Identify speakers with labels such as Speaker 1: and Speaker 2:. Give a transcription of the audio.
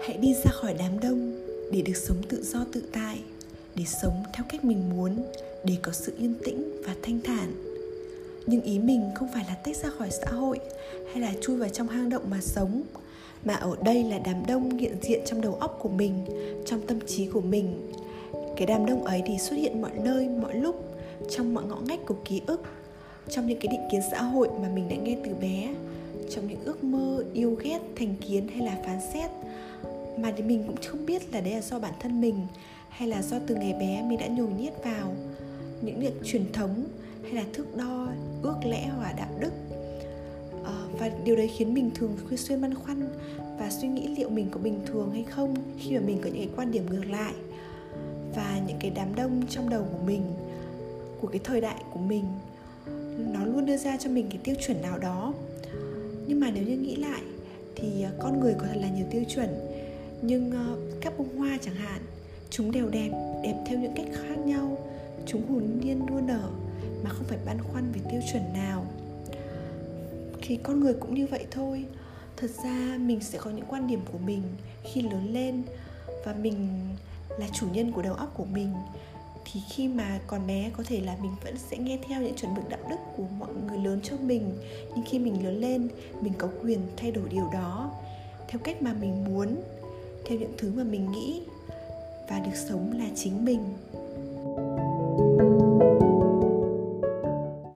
Speaker 1: hãy đi ra khỏi đám đông để được sống tự do tự tại, để sống theo cách mình muốn, để có sự yên tĩnh và thanh thản. Nhưng ý mình không phải là tách ra khỏi xã hội hay là chui vào trong hang động mà sống, mà ở đây là đám đông hiện diện trong đầu óc của mình, trong tâm trí của mình. Cái đám đông ấy thì xuất hiện mọi nơi, mọi lúc, trong mọi ngõ ngách của ký ức, trong những cái định kiến xã hội mà mình đã nghe từ bé, trong những ước mơ, yêu ghét, thành kiến hay là phán xét mà thì mình cũng không biết là đấy là do bản thân mình hay là do từ ngày bé mình đã nhồi nhét vào. Những việc truyền thống hay là thước đo ước lẽ hoặc đạo đức. À, và điều đấy khiến mình thường xuyên băn khoăn và suy nghĩ liệu mình có bình thường hay không khi mà mình có những cái quan điểm ngược lại. Và những cái đám đông trong đầu của mình của cái thời đại của mình nó luôn đưa ra cho mình cái tiêu chuẩn nào đó. Nhưng mà nếu như nghĩ lại thì ờ, con người có thật là nhiều tiêu chuẩn nhưng ờ, các bông hoa chẳng hạn, chúng đều đẹp đẹp theo những cách khác nhau. Chúng hồn nhiên đua nở mà không phải băn khoăn về tiêu chuẩn nào. Thì con người cũng như vậy thôi, thật ra mình sẽ có những quan điểm của mình khi lớn lên và mình là chủ nhân của đầu óc của mình. Thì khi mà còn bé, có thể là mình vẫn sẽ nghe theo những chuẩn mực đạo đức của mọi người lớn cho mình. Nhưng khi mình lớn lên, mình có quyền thay đổi điều đó theo cách mà mình muốn theo những thứ mà mình nghĩ và được sống là chính mình.